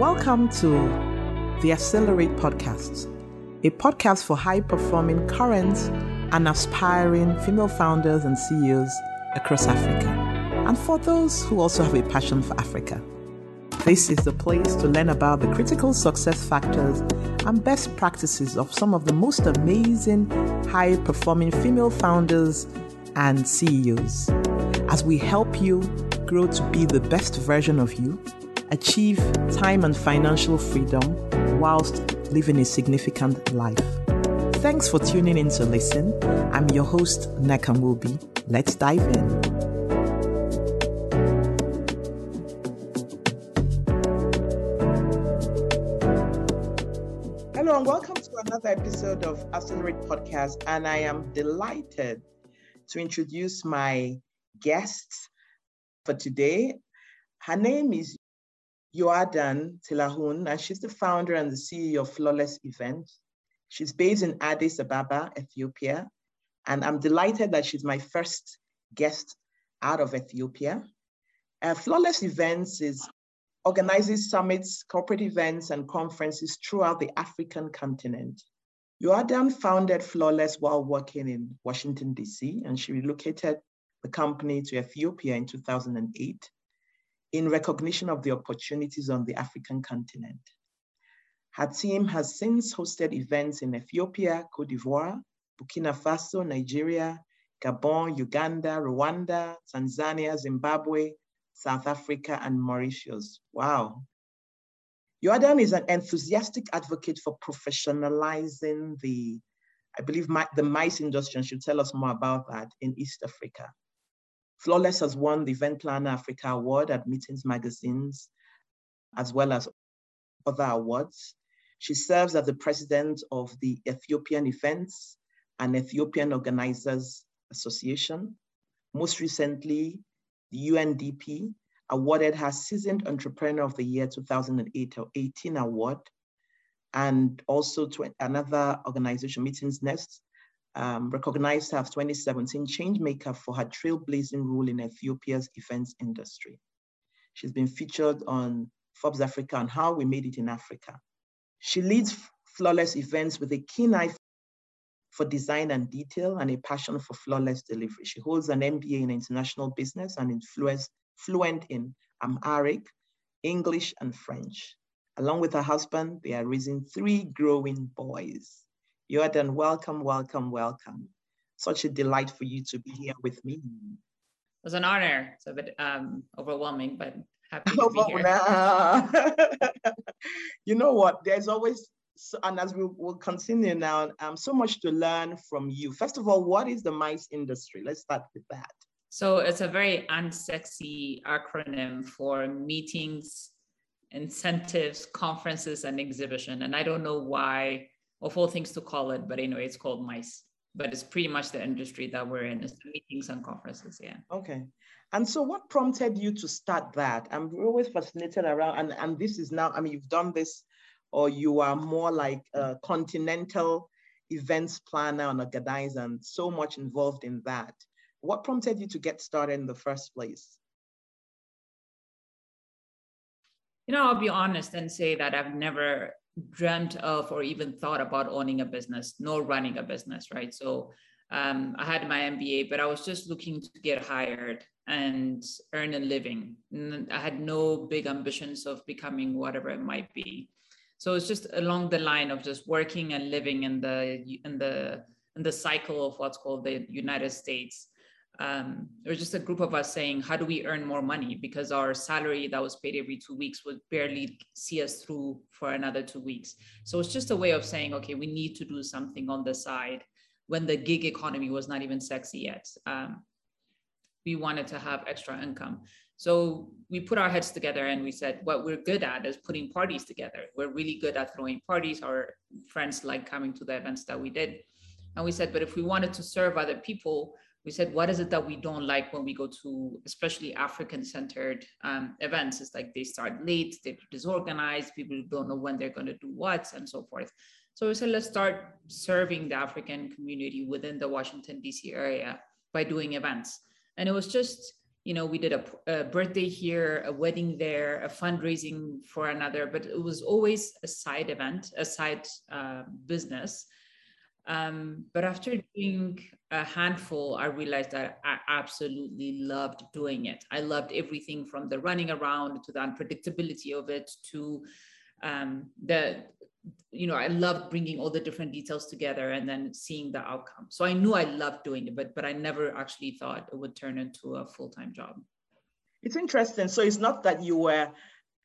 Welcome to the Accelerate Podcast, a podcast for high performing current and aspiring female founders and CEOs across Africa, and for those who also have a passion for Africa. This is the place to learn about the critical success factors and best practices of some of the most amazing high performing female founders and CEOs as we help you grow to be the best version of you, achieve time and financial freedom whilst living a significant life. Thanks for tuning in to listen. I'm your host, Nneka Nwuobi. Let's dive in. Hello, and welcome to another episode of Accelerate Podcast. And I am delighted to introduce my guest for today. Her name is Yoadan Tilahun, and she's the founder and the CEO of Flawless Events. She's based in Addis Ababa, Ethiopia, and I'm delighted that she's my first guest out of Ethiopia. Uh, Flawless Events is organizes summits, corporate events, and conferences throughout the African continent. Yoadan founded Flawless while working in Washington, D.C., and she relocated the company to Ethiopia in 2008 in recognition of the opportunities on the African continent. Her team has since hosted events in Ethiopia, Cote d'Ivoire, Burkina Faso, Nigeria, Gabon, Uganda, Rwanda, Tanzania, Zimbabwe, South Africa, and Mauritius. Wow. Yoadan is an enthusiastic advocate for professionalizing the, I believe, the MICE industry, and she'll tell us more about that in East Africa. Flawless has won the Event Planner Africa Award at Meetings Magazines, as well as other awards. She serves as the president of the Ethiopian Events and Ethiopian Organizers Association. Most recently, the UNDP awarded her Seasoned Entrepreneur of the Year 2018 award. And also to another organization, Meetings Nest, um, recognized her as 2017 Changemaker for her trailblazing role in Ethiopia's events industry. She's been featured on Forbes Africa and how we made it in Africa. She leads flawless events with a keen eye for design and detail and a passion for flawless delivery. She holds an MBA in international business and is fluent in Amharic, English, and French. Along with her husband, they are raising three growing boys. Yoadan, welcome, welcome, welcome. Such a delight for you to be here with me. It was an honor. It's a bit um, overwhelming, but happy to be here. you know what? There's always, so, and as we will continue now, um, so much to learn from you. First of all, what is the MICE industry? Let's start with that. So it's a very unsexy acronym for meetings, incentives, conferences, and exhibition. And I don't know why of all things to call it, but anyway, it's called MICE. But it's pretty much the industry that we're in, is meetings and conferences, yeah. Okay. And so what prompted you to start that? I'm always fascinated around, and, and this is now, I mean, you've done this, or you are more like a continental events planner and organizer, and so much involved in that. What prompted you to get started in the first place? You know, I'll be honest and say that I've never dreamt of or even thought about owning a business nor running a business, right? So um, I had my MBA, but I was just looking to get hired and earn a living. And I had no big ambitions of becoming whatever it might be. So it's just along the line of just working and living in the in the in the cycle of what's called the United States um, it was just a group of us saying, how do we earn more money? Because our salary that was paid every two weeks would barely see us through for another two weeks. So it's just a way of saying, okay, we need to do something on the side when the gig economy was not even sexy yet. Um, we wanted to have extra income. So we put our heads together and we said, what we're good at is putting parties together. We're really good at throwing parties. Our friends like coming to the events that we did. And we said, but if we wanted to serve other people, we said what is it that we don't like when we go to especially african centered um, events? It's like they start late they're disorganized people don't know when they're going to do what and so forth. So we said let's start serving the african community within the washington d.c area by doing events. And it was just you know, we did a, a, birthday here, a wedding there, a fundraising for another, but it was always a side event, a side uh, business. Um, but after doing a handful, I realized that I absolutely loved doing it. I loved everything from the running around to the unpredictability of it to um, the you know, I loved bringing all the different details together and then seeing the outcome. So I knew I loved doing it, but but I never actually thought it would turn into a full time job. It's interesting. So it's not that you were,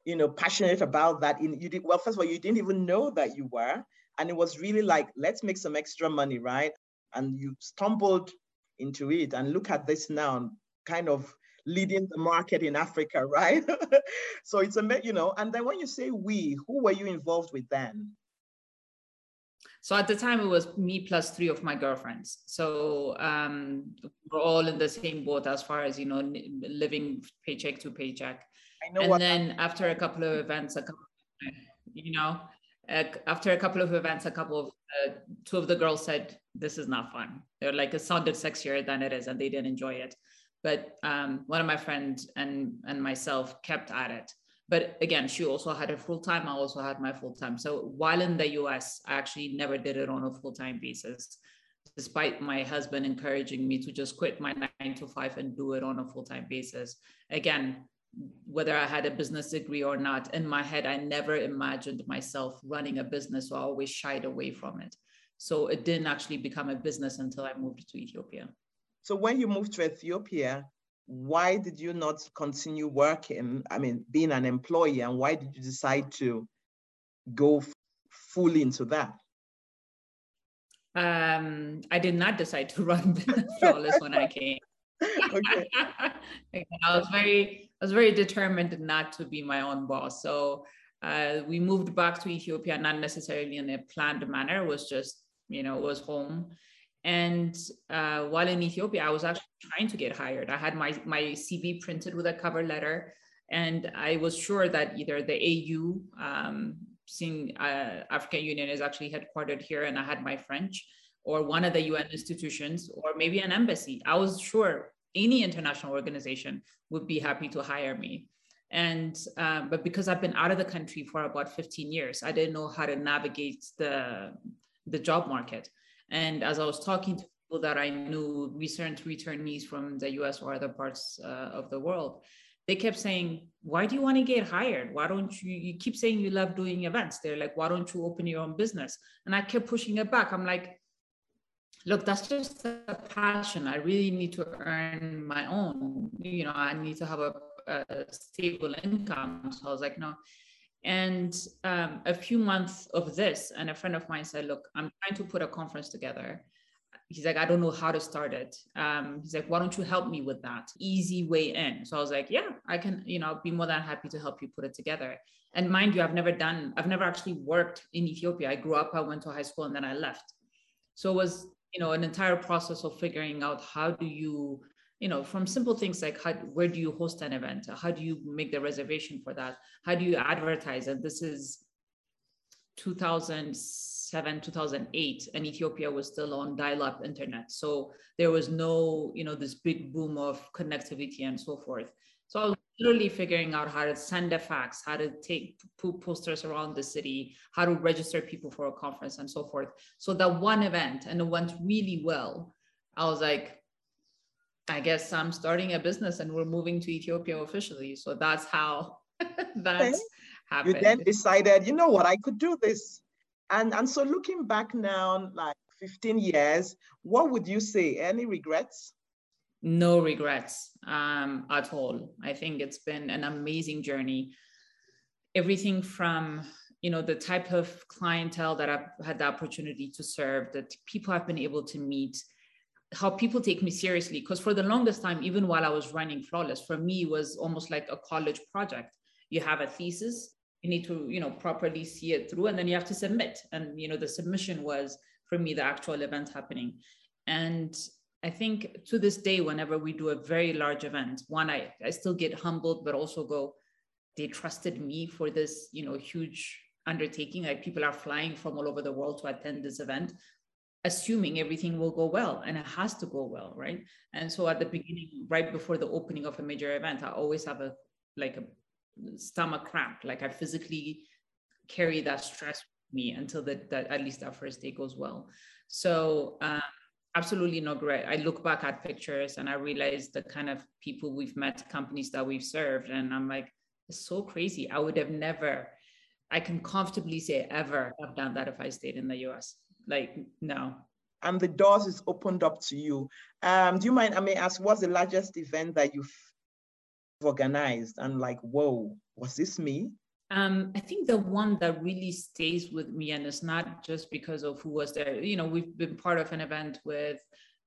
you know, passionate about that. In you did well. First of all, you didn't even know that you were, and it was really like, let's make some extra money, right? And you stumbled into it, and look at this now, kind of leading the market in Africa, right? so it's a, you know, and then when you say we, who were you involved with then? So at the time, it was me plus three of my girlfriends. So um, we're all in the same boat as far as you know, living paycheck to paycheck. I know. and then after a couple of events, a couple, you know, after a couple of events, a couple of uh, two of the girls said, "This is not fun." They're like, "It sounded sexier than it is," and they didn't enjoy it. But um, one of my friends and and myself kept at it. But again she also had a full time i also had my full time. So while in the us i actually never did it on a full time basis despite my husband encouraging me to just quit my nine to five and do it on a full time basis. Again whether i had a business degree or not in my head i never imagined myself running a business so i always shied away from it so it didn't actually become a business until i moved to ethiopia so when you moved to Ethiopia, why did you not continue working? I mean, being an employee, and why did you decide to go fully into that? Um, I did not decide to run flawless when I came. okay. I was very, I was very determined not to be my own boss. So uh, we moved back to Ethiopia, not necessarily in a planned manner. It was just, you know, it was home. And uh, while in Ethiopia, I was actually trying to get hired. I had my, my CV printed with a cover letter, and I was sure that either the AU, um, seeing uh, African Union is actually headquartered here, and I had my French, or one of the UN institutions, or maybe an embassy. I was sure any international organization would be happy to hire me. And um, but because I've been out of the country for about 15 years, I didn't know how to navigate the the job market. And as I was talking to people that I knew, recent returnees from the US or other parts uh, of the world, they kept saying, Why do you want to get hired? Why don't you? You keep saying you love doing events. They're like, Why don't you open your own business? And I kept pushing it back. I'm like, Look, that's just a passion. I really need to earn my own. You know, I need to have a, a stable income. So I was like, No, and um, a few months of this, and a friend of mine said, Look, I'm trying to put a conference together. He's like, I don't know how to start it. Um, he's like, Why don't you help me with that? Easy way in. So I was like, Yeah, I can, you know, be more than happy to help you put it together. And mind you, I've never done, I've never actually worked in Ethiopia. I grew up, I went to high school, and then I left. So it was, you know, an entire process of figuring out how do you you know from simple things like how, where do you host an event? How do you make the reservation for that? How do you advertise? And this is 2007 2008 and ethiopia was still on dial-up internet. So there was no you know this big boom of connectivity and so forth so i was literally figuring out how to send a fax how to take put posters around the city how to register people for a conference and so forth so that one event and it went really well i was like I guess I'm starting a business and we're moving to Ethiopia officially. So that's how that's okay. happened. You then decided, you know what, I could do this. And and so looking back now, like 15 years, what would you say? Any regrets? No regrets um, at all. I think it's been an amazing journey. Everything from you know the type of clientele that I've had the opportunity to serve, that people I've been able to meet, how people take me seriously because for the longest time even while i was running flawless for me was almost like a college project you have a thesis you need to you know properly see it through and then you have to submit and you know the submission was for me the actual event happening and i think to this day whenever we do a very large event one i, I still get humbled but also go they trusted me for this you know huge undertaking. Like people are flying from all over the world to attend this event assuming everything will go well and it has to go well right? And so at the beginning right before the opening of a major event i always have a like a stomach cramp. Like i physically carry that stress with me until that, at least that first day goes well. So um, absolutely no great. I look back at pictures and i realize the kind of people we've met companies that we've served and i'm like it's so crazy. I would have never i can comfortably say ever have done that if i stayed in the us like no. And the doors is opened up to you. Um do you mind i may ask what's the largest event that you've organized? And like whoa was this me um, I think the one that really stays with me, and it's not just because of who was there. You know, we've been part of an event with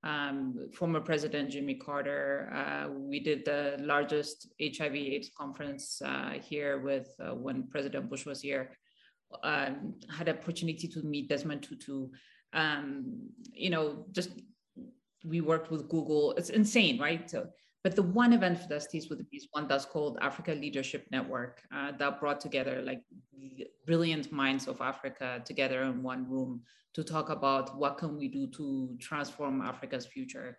um, former President Jimmy Carter. Uh, we did the largest HIV/AIDS conference uh, here with uh, when President Bush was here um, had opportunity to meet Desmond Tutu. Um, you know, just we worked with Google. It's insane, right? So, but the one event that stays with me is one that's called Africa Leadership Network uh, that brought together like brilliant minds of Africa together in one room to talk about what can we do to transform Africa's future.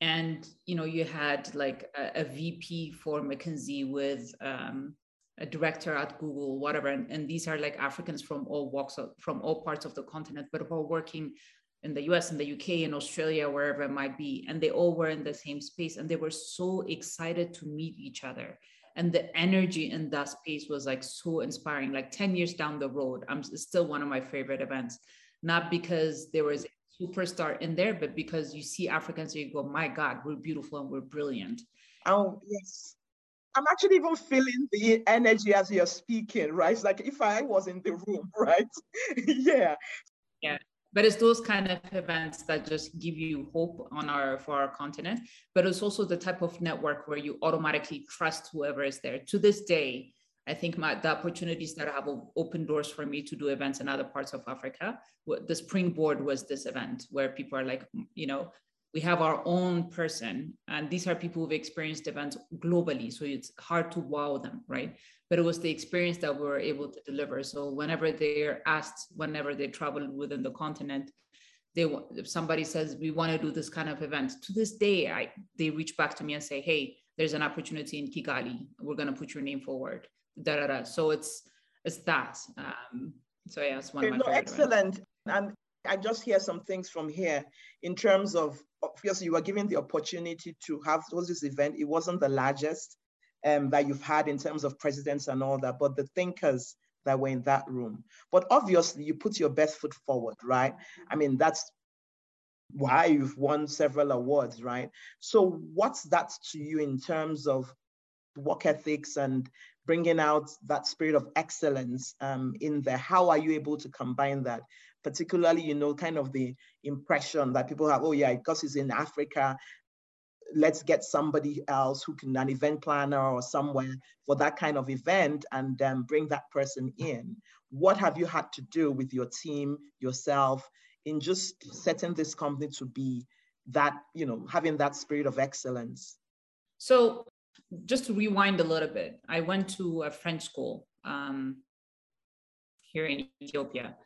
And you know, you had like a, a VP for McKinsey with um, a director at Google, whatever. And, and these are like Africans from all walks of, from all parts of the continent, but who are working in the US and the UK and Australia, wherever it might be. And they all were in the same space and they were so excited to meet each other. And the energy in that space was like so inspiring. Like 10 years down the road, I'm still one of my favorite events, not because there was a superstar in there, but because you see Africans and you go, my God, we're beautiful and we're brilliant. Oh, yes. I'm actually even feeling the energy as you're speaking, right? It's like if I was in the room, right? yeah. Yeah. But it's those kind of events that just give you hope on our for our continent. But it's also the type of network where you automatically trust whoever is there. To this day, I think my, the opportunities that have opened doors for me to do events in other parts of Africa. The springboard was this event where people are like, you know, we have our own person and these are people who've experienced events globally so it's hard to wow them right? But it was the experience that we were able to deliver. So whenever they're asked whenever they travel within the continent they if somebody says we want to do this kind of event to this day i they reach back to me and say hey there's an opportunity in kigali. We're going to put your name forward. Da, da, da. so it's it's that. Um so yeah it's one okay, of my no, excellent events. and I just hear some things from here in terms of obviously you were given the opportunity to have this event. It wasn't the largest um, that you've had in terms of presidents and all that, but the thinkers that were in that room. But obviously you put your best foot forward, right? I mean, that's why you've won several awards, right? So what's that to you in terms of work ethics and bringing out that spirit of excellence um, in there? How are you able to combine that? Particularly, you know, kind of the impression that people have, oh yeah, because it's in Africa, let's get somebody else who can, an event planner or somewhere for that kind of event and um, bring that person in. What have you had to do with your team, yourself, in just setting this company to be that, you know, having that spirit of excellence? So just to rewind a little bit, I went to a French school um, here in Ethiopia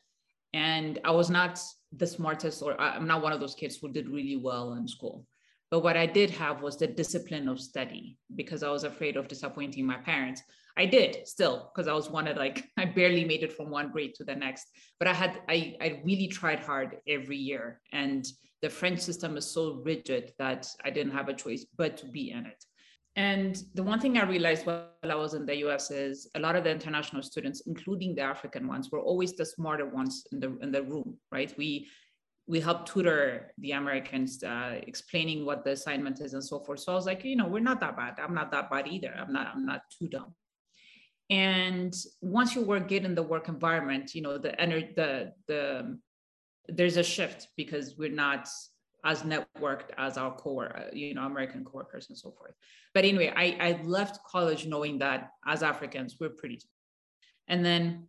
and I was not the smartest, or I'm not one of those kids who did really well in school. But what I did have was the discipline of study because I was afraid of disappointing my parents. I did still because I was one of like I barely made it from one grade to the next. But I had I I really tried hard every year, and the French system is so rigid that I didn't have a choice but to be in it. And the one thing I realized while I was in the US is a lot of the international students, including the African ones, were always the smarter ones in the in the room, right? We we help tutor the Americans, uh, explaining what the assignment is and so forth. So I was like, you know, we're not that bad. I'm not that bad either. I'm not. I'm not too dumb. And once you work get in the work environment, you know, the energy, the the there's a shift because we're not as networked as our core, uh, you know, American coworkers and so forth. But anyway, I, I left college knowing that as Africans, we're pretty. And then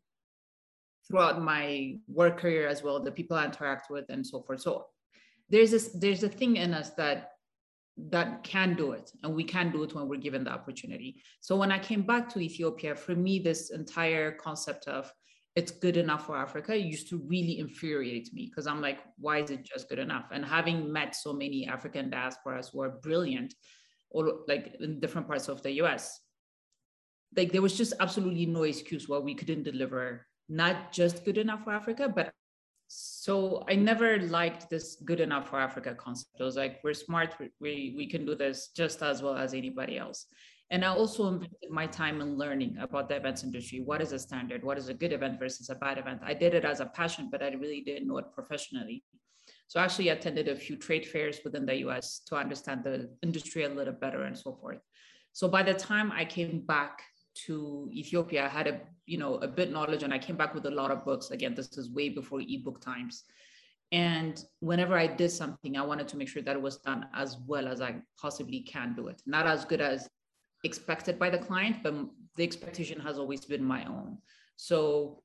throughout my work career as well, the people I interact with and so forth. So there's this, there's a thing in us that that can do it and we can do it when we're given the opportunity so when i came back to ethiopia for me this entire concept of it's good enough for Africa used to really infuriate me because I'm like, why is it just good enough? And having met so many African diasporas who are brilliant, or like in different parts of the US, like there was just absolutely no excuse why we couldn't deliver not just good enough for Africa, but so I never liked this good enough for Africa concept. I was like, we're smart, we, we can do this just as well as anybody else. And I also invested my time in learning about the events industry. What is a standard? What is a good event versus a bad event? I did it as a passion, but I really didn't know it professionally. So I actually attended a few trade fairs within the US to understand the industry a little better and so forth. So by the time I came back to Ethiopia, I had a you know a bit knowledge, and I came back with a lot of books. Again, this is way before ebook times. And whenever I did something, I wanted to make sure that it was done as well as I possibly can do it. Not as good as expected by the client, but the expectation has always been my own. So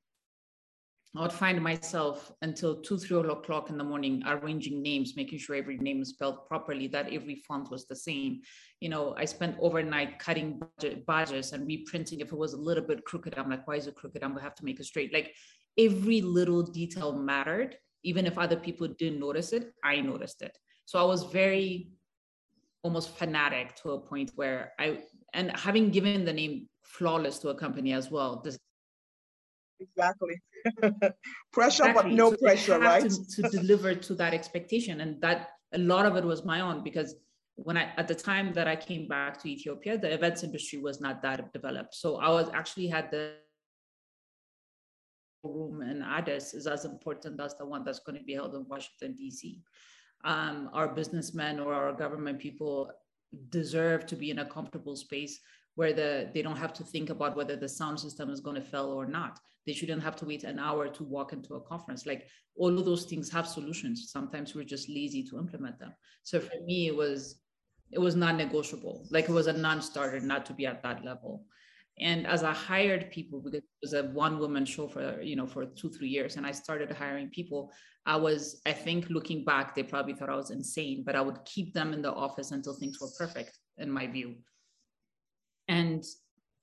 I would find myself until two, three o'clock in the morning arranging names, making sure every name is spelled properly, that every font was the same. You know, I spent overnight cutting badges and reprinting. If it was a little bit crooked, I'm like, why is it crooked? I'm gonna have to make it straight. Like every little detail mattered. Even if other people didn't notice it, I noticed it. So I was very almost fanatic to a point where I and having given the name flawless to a company as well, this exactly pressure exactly. but no so pressure right to, to deliver to that expectation and that a lot of it was my own because when I at the time that I came back to Ethiopia, the events industry was not that developed. So I was actually had the room in Addis is as important as the one that's going to be held in Washington D.C. Um, our businessmen or our government people deserve to be in a comfortable space where the they don't have to think about whether the sound system is going to fail or not. They shouldn't have to wait an hour to walk into a conference. Like all of those things have solutions. Sometimes we're just lazy to implement them. So for me it was it was non-negotiable. Like it was a non-starter not to be at that level and as i hired people because it was a one woman show for you know for two three years and i started hiring people i was i think looking back they probably thought i was insane but i would keep them in the office until things were perfect in my view. And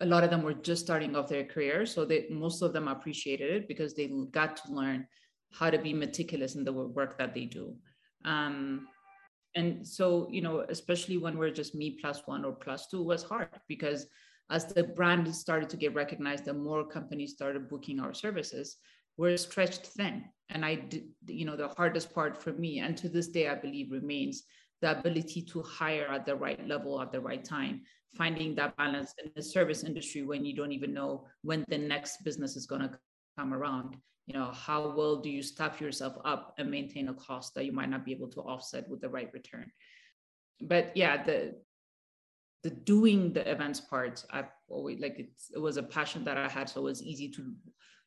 a lot of them were just starting off their career so they most of them appreciated it because they got to learn how to be meticulous in the work that they do. Um, and so you know especially when we're just me plus one or plus two was hard because as the brand started to get recognized and more companies started booking our services we're stretched thin. And i did you know the hardest part for me and to this day i believe remains the ability to hire at the right level at the right time finding that balance in the service industry when you don't even know when the next business is going to come around. You know how well do you staff yourself up and maintain a cost that you might not be able to offset with the right return? But yeah the the doing the events part i've always like it It was a passion that i had so it was easy to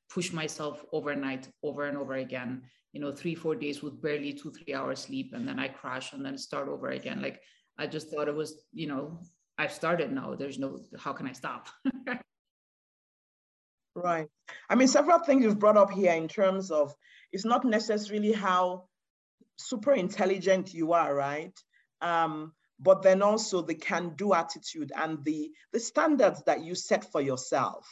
push myself overnight over and over again. You know three four days with barely two three hours sleep and then i crash and then start over again. Like i just thought it was you know i've started now. There's no how can i stop? Right. I mean several things you've brought up here in terms of it's not necessarily how super intelligent you are right? Um, but then also the can do attitude and the the standards that you set for yourself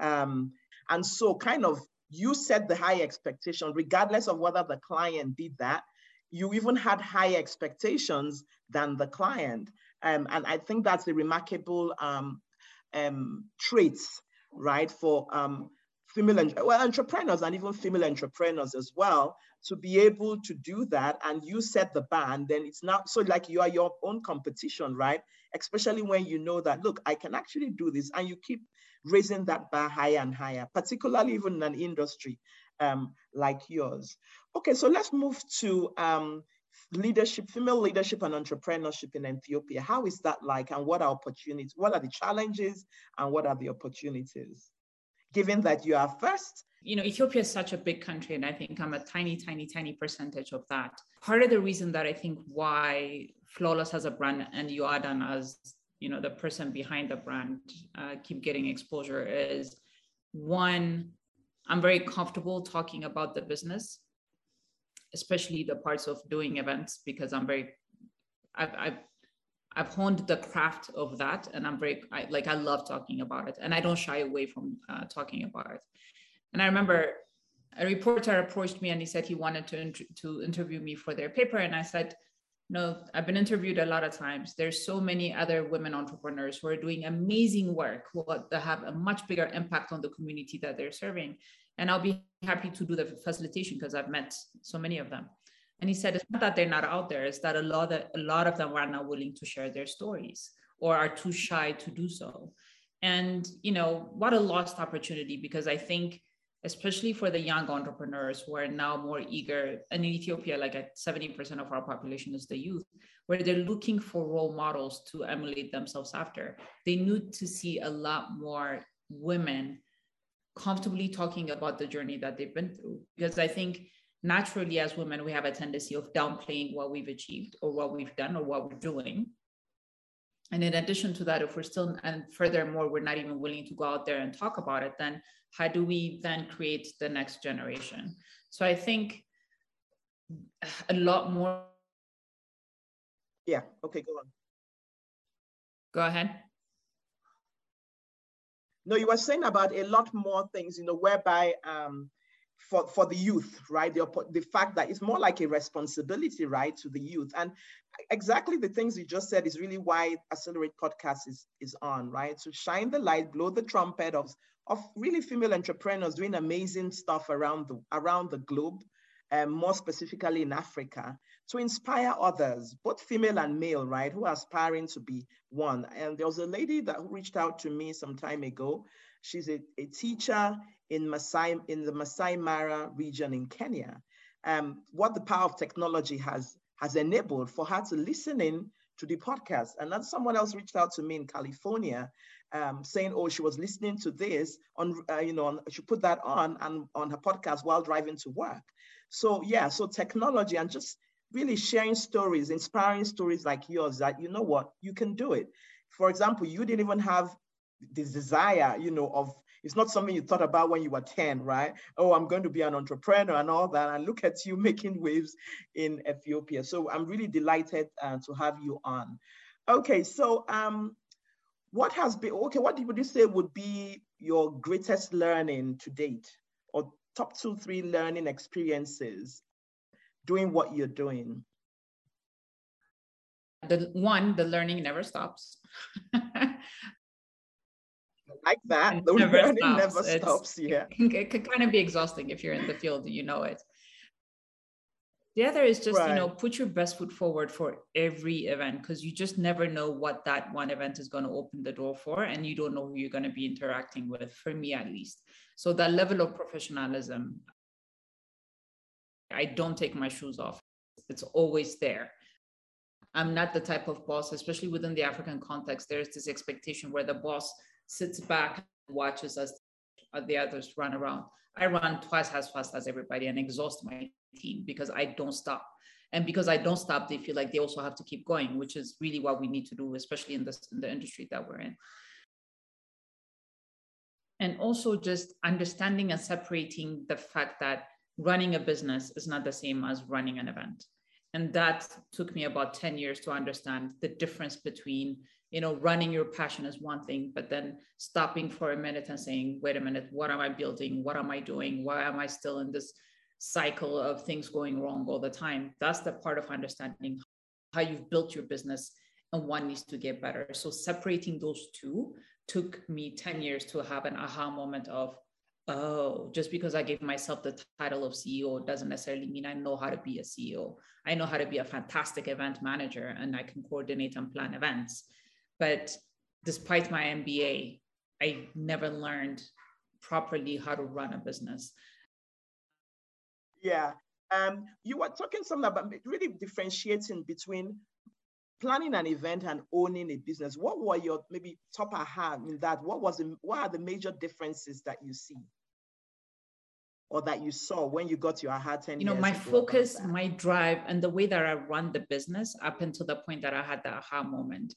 um, and so kind of you set the high expectation, regardless of whether the client did that. You even had higher expectations than the client. Um, and I think that's a remarkable um, um, traits, right, for um, female well, entrepreneurs and even female entrepreneurs as well to be able to do that and you set the bar then it's not so like you are your own competition right? Especially when you know that look i can actually do this and you keep raising that bar higher and higher particularly even in an industry um, like yours. Okay so let's move to um, leadership female leadership and entrepreneurship in ethiopia. How is that like and what are opportunities what are the challenges and what are the opportunities given that you are first? You know, Ethiopia is such a big country, and I think I'm a tiny, tiny, tiny percentage of that. Part of the reason that I think why Flawless has a brand and you, Yoadan as you know the person behind the brand uh, keep getting exposure is one, I'm very comfortable talking about the business, especially the parts of doing events because I'm very I've, I've I've honed the craft of that, and I'm very I, like I love talking about it, and I don't shy away from uh, talking about it. And I remember a reporter approached me and he said he wanted to, inter- to interview me for their paper. And I said, no, I've been interviewed a lot of times. There's so many other women entrepreneurs who are doing amazing work, who have a much bigger impact on the community that they're serving. And I'll be happy to do the facilitation because I've met so many of them. And he said, it's not that they're not out there, it's that a lot of, a lot of them are not willing to share their stories or are too shy to do so. And, you know, what a lost opportunity because I think especially for the young entrepreneurs who are now more eager. And in Ethiopia, like at 70% of our population is the youth, where they're looking for role models to emulate themselves after. They need to see a lot more women comfortably talking about the journey that they've been through. Because I think naturally, as women, we have a tendency of downplaying what we've achieved or what we've done or what we're doing. And in addition to that, if we're still, and furthermore, we're not even willing to go out there and talk about it, then how do we then create the next generation? So i think a lot more. Yeah. Okay go on. Go ahead. No you were saying about a lot more things you know whereby um for, for the youth, right? The, the fact that it's more like a responsibility, right, to the youth. And exactly the things you just said is really why Accelerate Podcast is, is on, right? To shine the light, blow the trumpet of, of really female entrepreneurs doing amazing stuff around the around the globe, um, more specifically in Africa, to inspire others, both female and male, right, who are aspiring to be one. And there was a lady that reached out to me some time ago. She's a, a teacher in Masai in the Masai Mara region in Kenya. Um, what the power of technology has has enabled for her to listen in to the podcast. And then someone else reached out to me in California um, saying, oh, she was listening to this on, uh, you know, on, she put that on and on her podcast while driving to work. So yeah, so technology and just really sharing stories, inspiring stories like yours that, you know what, you can do it. For example, you didn't even have this desire, you know, of it's not something you thought about when you were 10, right? Oh, I'm going to be an entrepreneur and all that. And look at you making waves in Ethiopia. So I'm really delighted uh, to have you on. Okay, so um, what has been okay what would you say would be your greatest learning to date or top two three learning experiences doing what you're doing the one the learning never stops like that the never learning stops. never stops yeah it can kind of be exhausting if you're in the field you know it the other is just, right. you know, put your best foot forward for every event because you just never know what that one event is going to open the door for. And you don't know who you're going to be interacting with, for me at least. So that level of professionalism, I don't take my shoes off. It's always there. I'm not the type of boss, especially within the African context, there's this expectation where the boss sits back and watches us uh, the others run around. I run twice as fast as everybody and exhaust my team because I don't stop. And because I don't stop, they feel like they also have to keep going, which is really what we need to do, especially in, this, in the industry that we're in. And also just understanding and separating the fact that running a business is not the same as running an event. And that took me about 10 years to understand the difference between you know running your passion is one thing but then stopping for a minute and saying wait a minute what am i building what am i doing why am i still in this cycle of things going wrong all the time. That's the part of understanding how you've built your business and one needs to get better. So separating those two took me 10 years to have an aha moment of, oh, just because I gave myself the title of CEO doesn't necessarily mean I know how to be a CEO. I know how to be a fantastic event manager and I can coordinate and plan events. But despite my MBA, I never learned properly how to run a business. Yeah. Um, you were talking something about really differentiating between planning an event and owning a business. What were your maybe top aha in that? What was the, what are the major differences that you see? Or that you saw when you got your aha 10 You know, my focus, my drive, and the way that I run the business up until the point that I had the aha moment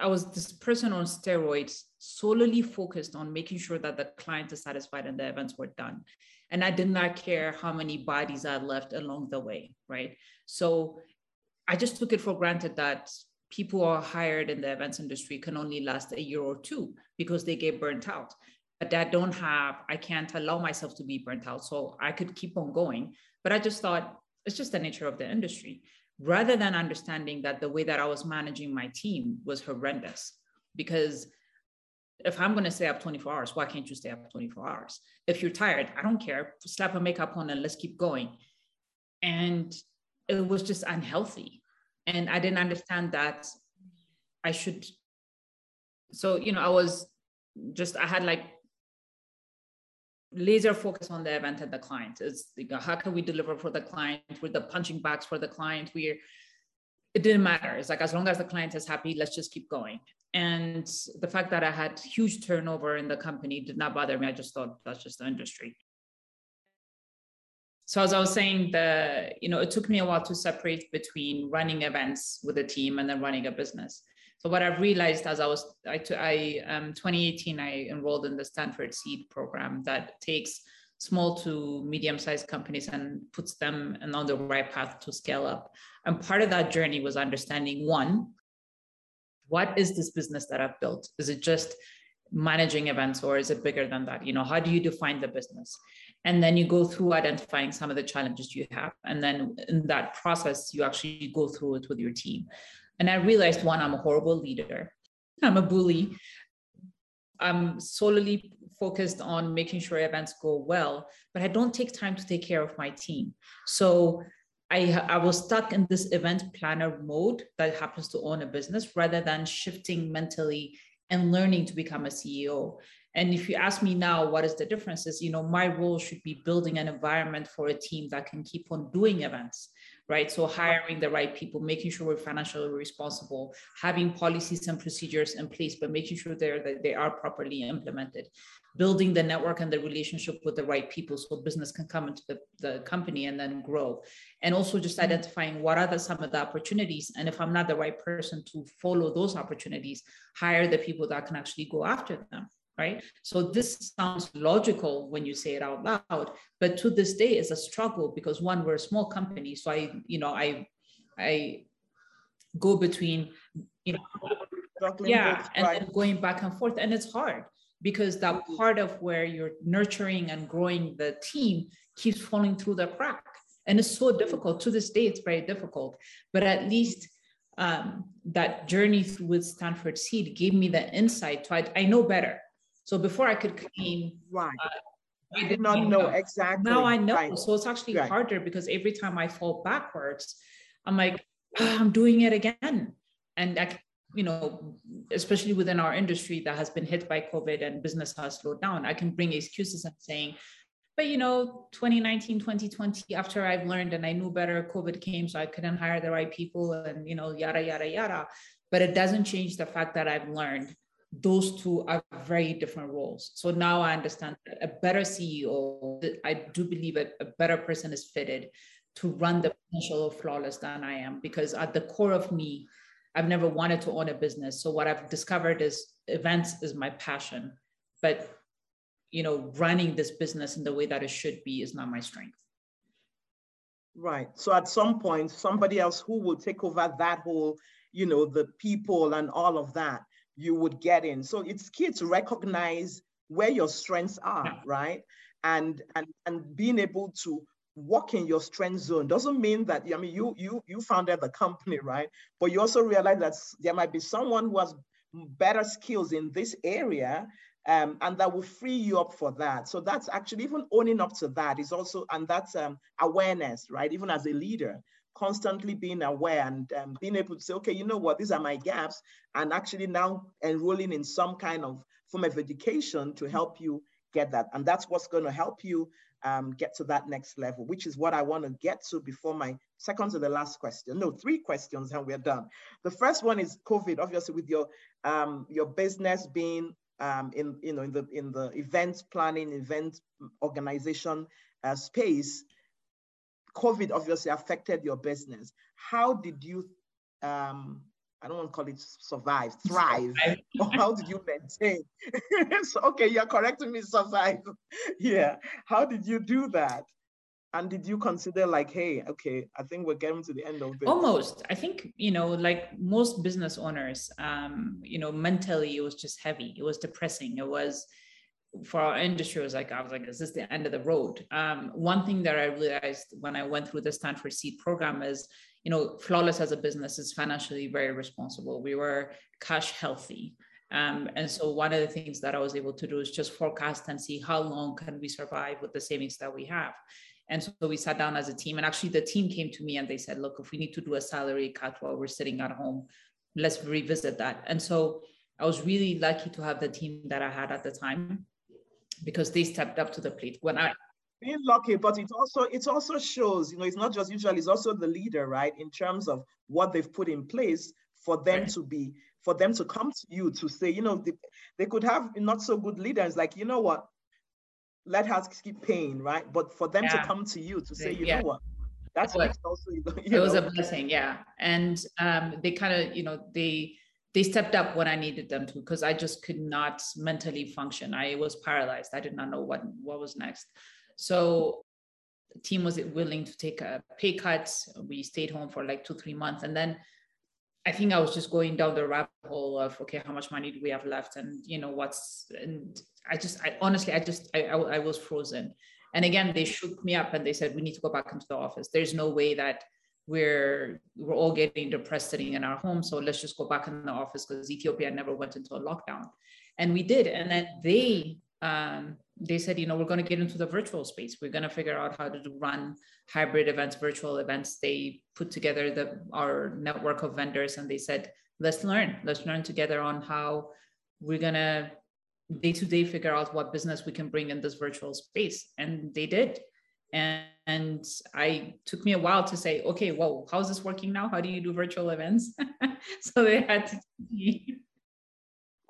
I was this person on steroids, solely focused on making sure that the client is satisfied and the events were done. And I did not care how many bodies I left along the way, right? So I just took it for granted that people who are hired in the events industry can only last a year or two because they get burnt out. But I don't have, I can't allow myself to be burnt out. So I could keep on going. But I just thought it's just the nature of the industry. Rather than understanding that the way that I was managing my team was horrendous. Because if I'm going to stay up 24 hours, why can't you stay up 24 hours? If you're tired, I don't care. Slap a makeup on and let's keep going. And it was just unhealthy. And I didn't understand that I should. So, you know, I was just, I had like laser focus on the event and the client. It's like, how can we deliver for the client with the punching bags for the client? We're, it didn't matter. It's like, as long as the client is happy, let's just keep going. And the fact that I had huge turnover in the company did not bother me. I just thought that's just the industry. So as I was saying, the you know it took me a while to separate between running events with a team and then running a business. So what I've realized as I was I, I um 2018 I enrolled in the Stanford Seed program that takes small to medium-sized companies and puts them on the right path to scale up. And part of that journey was understanding one, what is this business that I've built? Is it just managing events or is it bigger than that? You know, how do you define the business? And then you go through identifying some of the challenges you have. And then in that process, you actually go through it with your team. And I realized one, I'm a horrible leader. I'm a bully. I'm solely focused on making sure events go well, but I don't take time to take care of my team. So I, I was stuck in this event planner mode that happens to own a business rather than shifting mentally and learning to become a CEO. And if you ask me now, what is the difference? Is you know, my role should be building an environment for a team that can keep on doing events, right? So hiring the right people, making sure we're financially responsible, having policies and procedures in place, but making sure they're, that they are properly implemented. Building the network and the relationship with the right people so business can come into the, the company and then grow. And also just mm-hmm. identifying what are the, some of the opportunities. And if i'm not the right person to follow those opportunities hire the people that can actually go after them right? So this sounds logical when you say it out loud but to this day is a struggle because one we're a small company so i you know i i go between you know yeah and then going back and forth and it's hard because that mm-hmm. part of where you're nurturing and growing the team keeps falling through the crack and it's so difficult. To this day it's very difficult but at least um, that journey with stanford seed gave me the insight to I, I know better so before i could claim right uh, I did not know, know exactly. Now I know. Right. So it's actually right. harder because every time I fall backwards, I'm like, oh, I'm doing it again. And I you know, especially within our industry that has been hit by COVID and business has slowed down, I can bring excuses and saying, but you know, 2019, 2020, after I've learned and I knew better, COVID came, so I couldn't hire the right people and you know, yada yada yada. But it doesn't change the fact that I've learned those two are very different roles. So now I understand a better CEO, I do believe a better person is fitted to run the potential of flawless than I am because at the core of me, I've never wanted to own a business. So what I've discovered is events is my passion, but you know, running this business in the way that it should be is not my strength. Right. So at some point, somebody else who will take over that whole, you know, the people and all of that, you would get in. So it's key to recognize where your strengths are, yeah. right? And and and being able to walk in your strength zone doesn't mean that i mean you you you founded the company right but you also realize that there might be someone who has better skills in this area um, and that will free you up for that so that's actually even owning up to that is also and that's um, awareness right even as a leader constantly being aware and um, being able to say okay you know what these are my gaps and actually now enrolling in some kind of form of education to help you get that and that's what's going to help you um, get to that next level, which is what I want to get to before my second to the last question. No, three questions and we're done. The first one is COVID, obviously with your um, your business being um, in you know in the in the event planning, event organization uh, space. COVID obviously affected your business. How did you um, I don't want to call it survive, thrive. or how did you maintain? so, okay, you're correcting me, survive. yeah. How did you do that? And did you consider like, hey, okay, I think we're getting to the end of this? Almost. I think, you know, like most business owners, um, you know, mentally it was just heavy. It was depressing. It was for our industry, was like, I was like, is this the end of the road? Um, one thing that I realized when I went through the Stanford Seed program is, you know, Flawless as a business is financially very responsible. We were cash healthy. Um, and so one of the things that I was able to do is just forecast and see how long can we survive with the savings that we have. And so we sat down as a team, and actually the team came to me and they said, "Look, if we need to do a salary cut while we're sitting at home, let's revisit that." And so I was really lucky to have the team that I had at the time because they stepped up to the plate. When I being lucky, but it also it also shows, you know, it's not just usually it's also the leader, right? In terms of what they've put in place for them right. to be for them to come to you to say, you know, they, they could have not so good leaders like, you know what, let us keep paying, right? But for them yeah. to come to you to say, you yeah. know what, that's what also, you it was a blessing, yeah. And um, they kind of, you know, they they stepped up when I needed them to because I just could not mentally function. I was paralyzed. I did not know what what was next. So the team was willing to take a pay cut. We stayed home for like two, three months. And then I think I was just going down the rabbit hole of okay, how much money do we have left, and you know what's and I just I honestly I just I, I, I was frozen. And again, they shook me up and they said we need to go back into the office. There's no way that we're we're all getting depressed sitting in our home, so let's just go back in the office because Ethiopia never went into a lockdown, and we did. And then they um, they said, you know, we're going to get into the virtual space. We're going to figure out how to run hybrid events, virtual events. They put together the our network of vendors, and they said, let's learn. Let's learn together on how we're going to day to day figure out what business we can bring in this virtual space. And they did. And, and I took me a while to say, okay, well, how's this working now? How do you do virtual events? so they had to.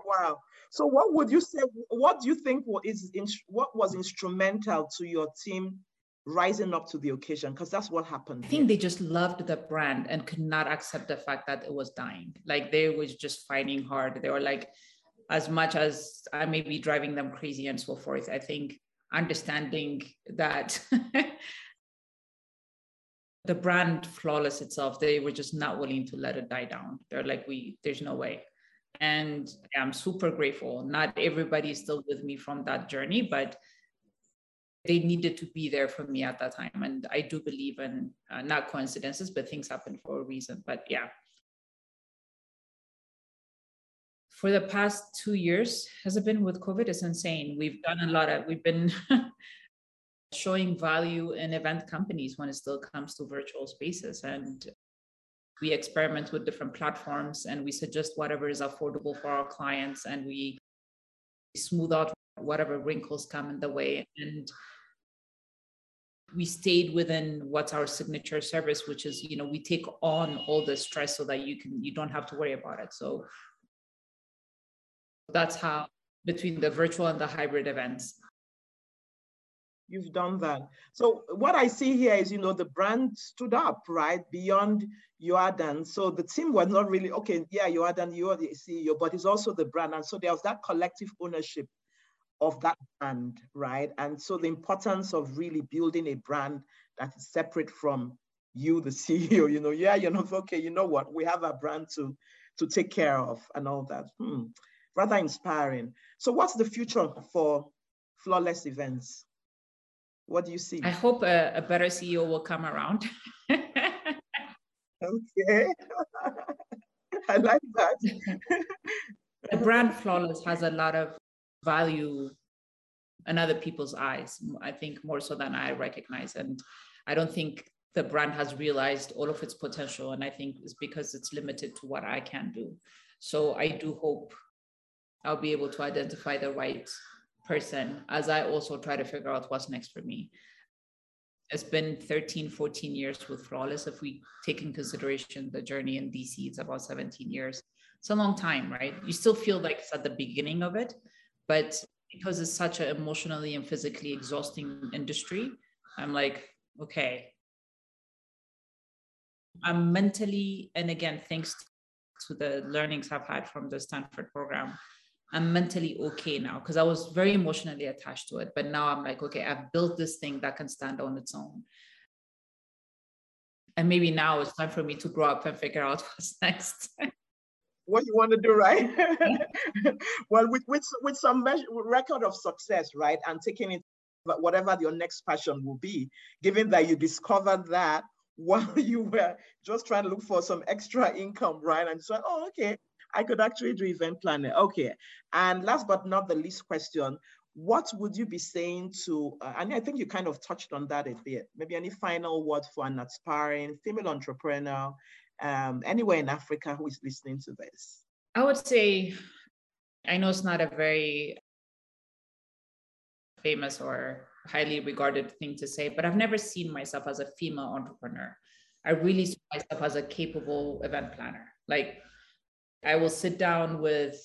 Wow. So what would you say, what do you think is what was instrumental to your team rising up to the occasion? Because that's what happened. I think they just loved the brand and could not accept the fact that it was dying. Like they was just fighting hard. They were like, as much as I may be driving them crazy and so forth, I think understanding that the brand flawless itself, they were just not willing to let it die down. They're like, we, there's no way. And i'm super grateful. Not everybody is still with me from that journey but they needed to be there for me at that time. And i do believe in uh, not coincidences but things happen for a reason. But yeah. For the past two years has it been with covid? It's insane. We've done a lot of we've been showing value in event companies when it still comes to virtual spaces. And we experiment with different platforms and we suggest whatever is affordable for our clients and we smooth out whatever wrinkles come in the way. And we stayed within what's our signature service which is you know we take on all the stress so that you can you don't have to worry about it. So that's how between the virtual and the hybrid events you've done that. So what I see here is, you know, the brand stood up, right, beyond Yoadan. So the team was not really, okay, yeah, Yoadan, you're the CEO, but it's also the brand. And so there was that collective ownership of that brand, right? And so the importance of really building a brand that is separate from you, the CEO, you know, yeah, you know, okay, you know what, we have a brand to, to take care of and all that. Hmm. Rather inspiring. So what's the future for Flawless Events? What do you see? I hope a, a better CEO will come around. okay. I like that. the brand Flawless has a lot of value in other people's eyes, I think more so than I recognize. And I don't think the brand has realized all of its potential. And I think it's because it's limited to what I can do. So I do hope I'll be able to identify the right person as I also try to figure out what's next for me. It's been 13, 14 years with Flawless. If we take in consideration the journey in DC, it's about 17 years. It's a long time, right? You still feel like it's at the beginning of it, but because it's such an emotionally and physically exhausting industry, I'm like, okay. I'm mentally, and again, thanks to the learnings I've had from the Stanford program, I'm mentally okay now because I was very emotionally attached to it. But now I'm like, okay, I've built this thing that can stand on its own. And maybe now it's time for me to grow up and figure out what's next. what you want to do, right? well, with, with, with some measure, record of success, right? And taking it, whatever your next passion will be, given that you discovered that while you were just trying to look for some extra income, right? And so, oh, okay, I could actually do event planning. Okay. And last but not the least question, what would you be saying to, uh, and I think you kind of touched on that a bit, maybe any final word for an aspiring female entrepreneur um, anywhere in Africa who is listening to this? I would say, I know it's not a very famous or highly regarded thing to say, but I've never seen myself as a female entrepreneur. I really see myself as a capable event planner. Like I will sit down with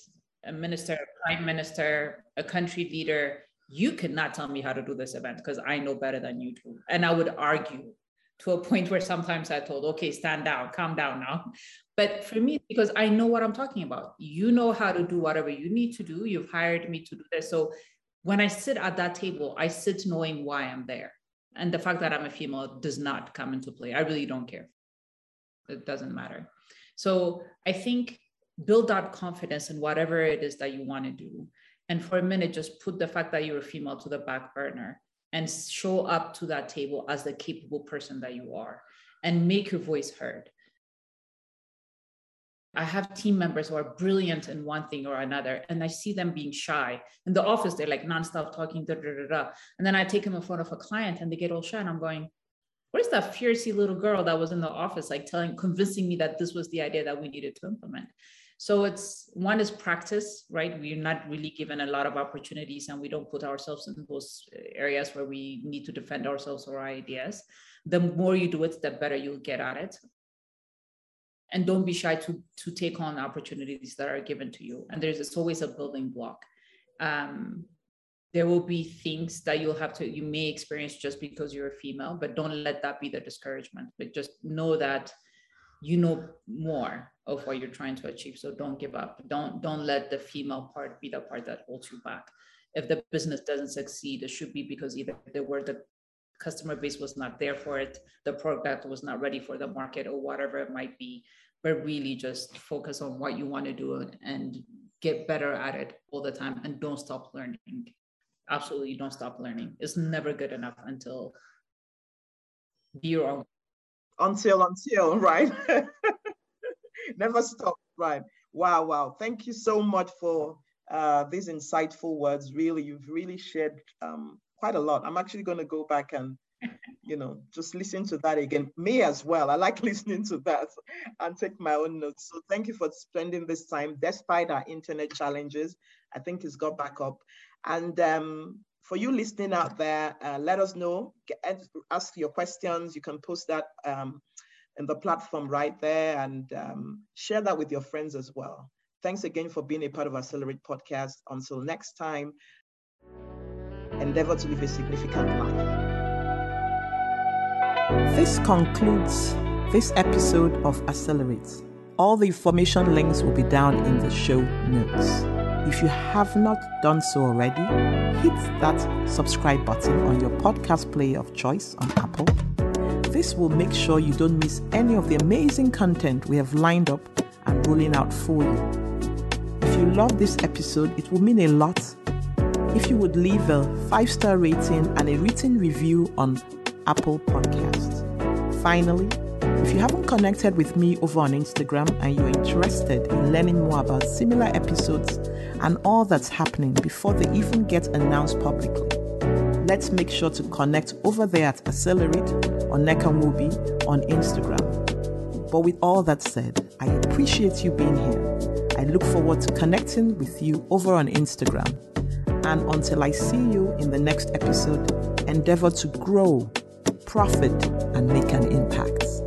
a minister, a prime minister, a country leader. You cannot tell me how to do this event because I know better than you do. And I would argue to a point where sometimes I told, okay, stand down, calm down now. But for me, because I know what I'm talking about, you know how to do whatever you need to do. You've hired me to do this. So when I sit at that table, I sit knowing why I'm there. And the fact that I'm a female does not come into play. I really don't care. It doesn't matter. So I think build that confidence in whatever it is that you want to do. And for a minute, just put the fact that you're a female to the back burner and show up to that table as the capable person that you are and make your voice heard. I have team members who are brilliant in one thing or another, and I see them being shy. In the office, they're like nonstop talking, da, da, da, da. And then I take them in front of a client and they get all shy. And I'm going, where's that fiercey little girl that was in the office, like telling, convincing me that this was the idea that we needed to implement? So it's one is practice, right? We're not really given a lot of opportunities and we don't put ourselves in those areas where we need to defend ourselves or our ideas. The more you do it, the better you'll get at it. And don't be shy to, to take on opportunities that are given to you. And there's it's always a building block. Um, there will be things that you'll have to you may experience just because you're a female but don't let that be the discouragement but just know that you know more of what you're trying to achieve. So don't give up. Don't don't let the female part be the part that holds you back. If the business doesn't succeed it should be because either there were the customer base was not there for it the product was not ready for the market or whatever it might be but really just focus on what you want to do and get better at it all the time and don't stop learning. Absolutely don't stop learning. It's never good enough until you're until until right? Never stop right? Wow wow. Thank you so much for uh, these insightful words. Really you've really shared um, quite a lot. I'm actually going to go back and you know just listen to that again. Me as well. I like listening to that and take my own notes. So thank you for spending this time despite our internet challenges. I think it's got back up. And um, for you listening out there, uh, let us know. Get, ask your questions. You can post that um, in the platform right there and um, share that with your friends as well. Thanks again for being a part of Accelerate Podcast. Until next time, endeavor to live a significant life. This concludes this episode of Accelerate. All the information links will be down in the show notes. If you have not done so already, hit that subscribe button on your podcast player of choice on Apple. This will make sure you don't miss any of the amazing content we have lined up and rolling out for you. If you love this episode, it will mean a lot if you would leave a five star rating and a written review on Apple Podcasts. Finally, if you haven't connected with me over on Instagram and you're interested in learning more about similar episodes and all that's happening before they even get announced publicly, let's make sure to connect over there at Accelerate or Nekamobi on Instagram. But with all that said, I appreciate you being here. I look forward to connecting with you over on Instagram. And until I see you in the next episode, endeavor to grow, profit, and make an impact.